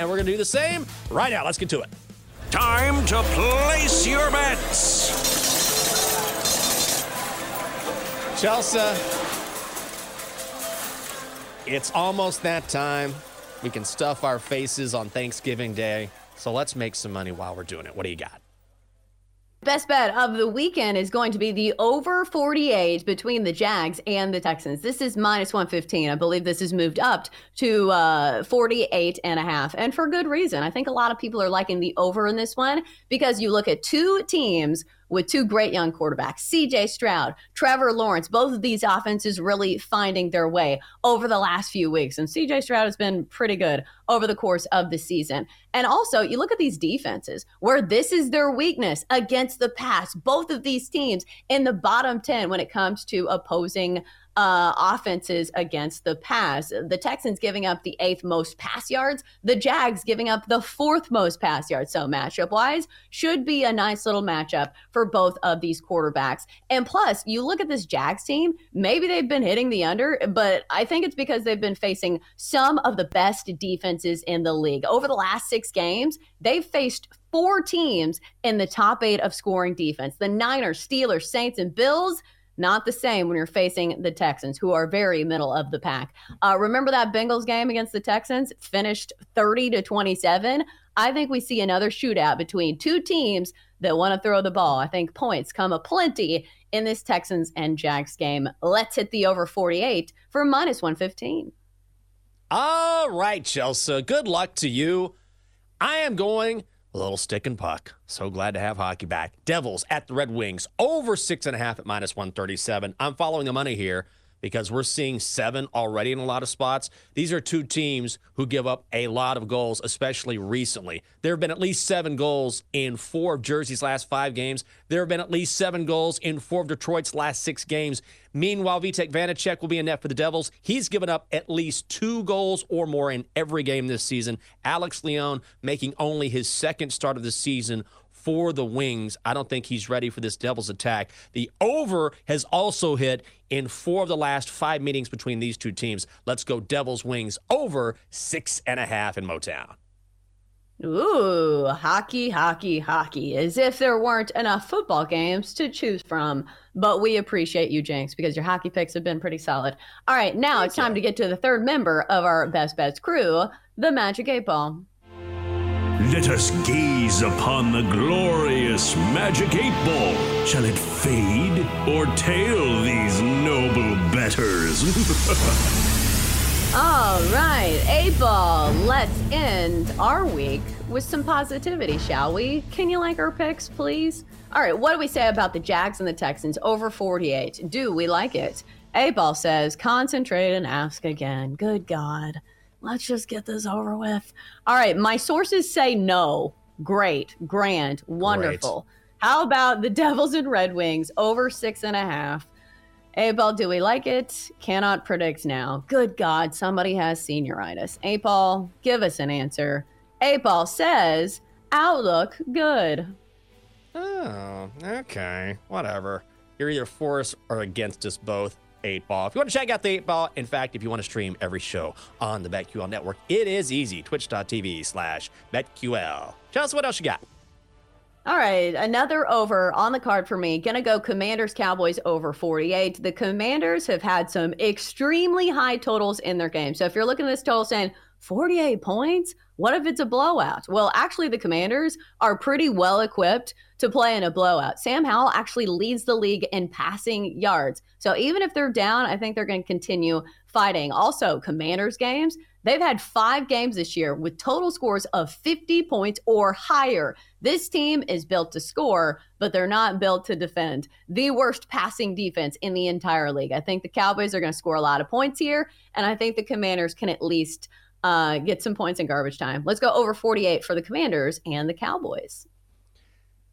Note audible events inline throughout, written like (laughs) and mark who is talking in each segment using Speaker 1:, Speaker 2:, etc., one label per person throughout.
Speaker 1: And we're going to do the same right now. Let's get to it.
Speaker 2: Time to place your bets.
Speaker 1: Chelsea, it's almost that time. We can stuff our faces on Thanksgiving Day. So let's make some money while we're doing it. What do you got?
Speaker 3: Best bet of the weekend is going to be the over 48 between the Jags and the Texans. This is minus 115. I believe this has moved up to uh, 48 and a half, and for good reason. I think a lot of people are liking the over in this one because you look at two teams with two great young quarterbacks, CJ Stroud, Trevor Lawrence. Both of these offenses really finding their way over the last few weeks. And CJ Stroud has been pretty good over the course of the season. And also, you look at these defenses where this is their weakness against the pass. Both of these teams in the bottom 10 when it comes to opposing uh, offenses against the pass. The Texans giving up the eighth most pass yards, the Jags giving up the fourth most pass yards. So, matchup wise, should be a nice little matchup for both of these quarterbacks. And plus, you look at this Jags team, maybe they've been hitting the under, but I think it's because they've been facing some of the best defenses in the league. Over the last six games, they've faced four teams in the top eight of scoring defense the Niners, Steelers, Saints, and Bills not the same when you're facing the Texans, who are very middle of the pack. Uh, remember that Bengals game against the Texans finished 30 to 27. I think we see another shootout between two teams that want to throw the ball. I think points come aplenty in this Texans and Jags game. Let's hit the over 48 for minus 115.
Speaker 1: All right, Chelsea. Good luck to you. I am going a little stick and puck. So glad to have hockey back. Devils at the Red Wings over six and a half at minus 137. I'm following the money here because we're seeing seven already in a lot of spots. These are two teams who give up a lot of goals, especially recently. There have been at least seven goals in four of Jersey's last five games. There have been at least seven goals in four of Detroit's last six games. Meanwhile, Vitek Vanacek will be in net for the Devils. He's given up at least two goals or more in every game this season. Alex Lyon making only his second start of the season for the Wings. I don't think he's ready for this Devils attack. The over has also hit in four of the last five meetings between these two teams. Let's go Devils Wings over six and a half in Motown.
Speaker 3: Ooh, hockey, hockey, hockey, as if there weren't enough football games to choose from. But we appreciate you, Jenks, because your hockey picks have been pretty solid. All right, now Thank it's time to get to the third member of our Best Bets crew, the Magic 8 Ball.
Speaker 2: Let us gaze upon the glorious magic eight ball. Shall it fade or tail these noble bettors? (laughs)
Speaker 3: All right, eight ball. Let's end our week with some positivity, shall we? Can you like our picks, please? All right, what do we say about the Jags and the Texans over 48? Do we like it? A ball says, concentrate and ask again. Good God let's just get this over with. All right, my sources say no. Great, grand, wonderful. Great. How about the Devils and Red Wings over six and a half? 8 Ball, do we like it? Cannot predict now. Good God, somebody has senioritis. 8 Ball, give us an answer. 8 Ball says, outlook good.
Speaker 1: Oh, okay. Whatever. You're either for us or against us both. 8 Ball. If you want to check out the 8 Ball, in fact, if you want to stream every show on the BetQL network, it is easy. Twitch.tv slash BetQL. Tell us what else you got.
Speaker 3: All right, another over on the card for me. Gonna go Commanders Cowboys over 48. The Commanders have had some extremely high totals in their game. So if you're looking at this total saying, 48 points? What if it's a blowout? Well, actually, the Commanders are pretty well equipped to play in a blowout. Sam Howell actually leads the league in passing yards. So even if they're down, I think they're going to continue fighting. Also, Commanders games, they've had five games this year with total scores of 50 points or higher. This team is built to score, but they're not built to defend. The worst passing defense in the entire league. I think the Cowboys are going to score a lot of points here, and I think the Commanders can at least uh, get some points in garbage time. Let's go over 48 for the Commanders and the Cowboys.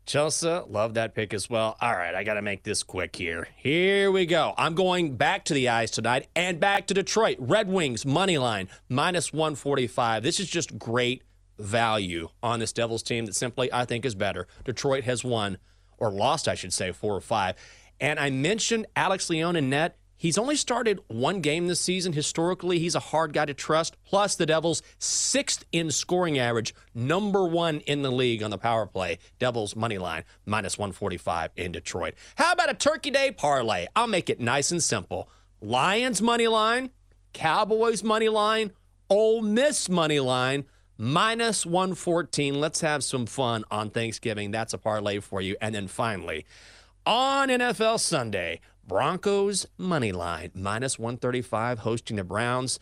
Speaker 1: Chelsea, love that pick as well. All right, I got to make this quick here. Here we go. I'm going back to the eyes tonight and back to Detroit. Red Wings, money line, minus 145. This is just great value on this Devils team that simply I think is better. Detroit has won, or lost, I should say, four or five. And I mentioned Alex Lyon and net. He's only started one game this season. Historically, he's a hard guy to trust. Plus, the Devils' sixth in scoring average, number one in the league on the power play. Devils money line, minus 145 in Detroit. How about a Turkey Day parlay? I'll make it nice and simple. Lions money line, Cowboys money line, Ole Miss money line, minus 114. Let's have some fun on Thanksgiving. That's a parlay for you. And then finally, on NFL Sunday, Broncos money line minus 135 hosting the Browns.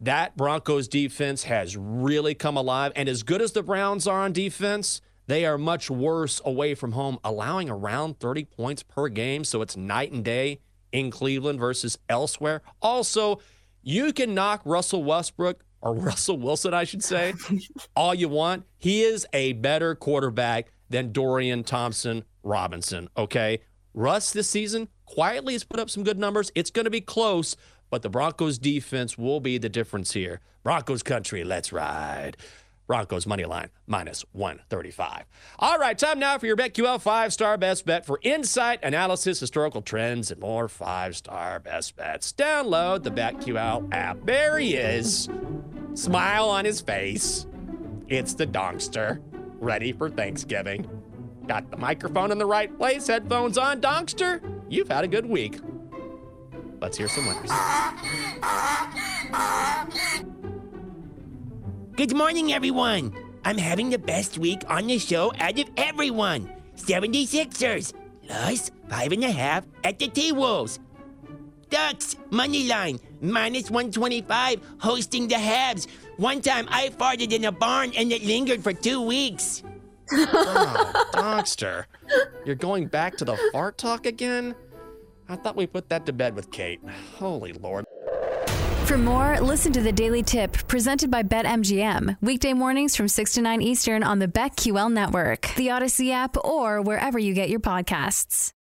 Speaker 1: That Broncos defense has really come alive. And as good as the Browns are on defense, they are much worse away from home, allowing around 30 points per game. So it's night and day in Cleveland versus elsewhere. Also, you can knock Russell Westbrook or (laughs) Russell Wilson, I should say, (laughs) all you want. He is a better quarterback than Dorian Thompson Robinson, okay? Russ this season quietly has put up some good numbers. It's going to be close, but the Broncos defense will be the difference here. Broncos country, let's ride. Broncos money line minus 135. All right, time now for your BetQL five star best bet for insight, analysis, historical trends, and more five star best bets. Download the BetQL app. There he is. Smile on his face. It's the Donkster, ready for Thanksgiving. Got the microphone in the right place, headphones on. Donkster, you've had a good week. Let's hear some winners.
Speaker 4: Good morning, everyone. I'm having the best week on the show out of everyone. 76ers, plus five and a half at the T-Wolves. Ducks, money line, minus 125, hosting the Habs. One time I farted in a barn and it lingered for two weeks.
Speaker 1: Oh, Donkster, you're going back to the fart talk again? I thought we put that to bed with Kate. Holy Lord.
Speaker 5: For more, listen to the Daily Tip presented by BetMGM. Weekday mornings from 6 to 9 Eastern on the BetQL network, the Odyssey app, or wherever you get your podcasts.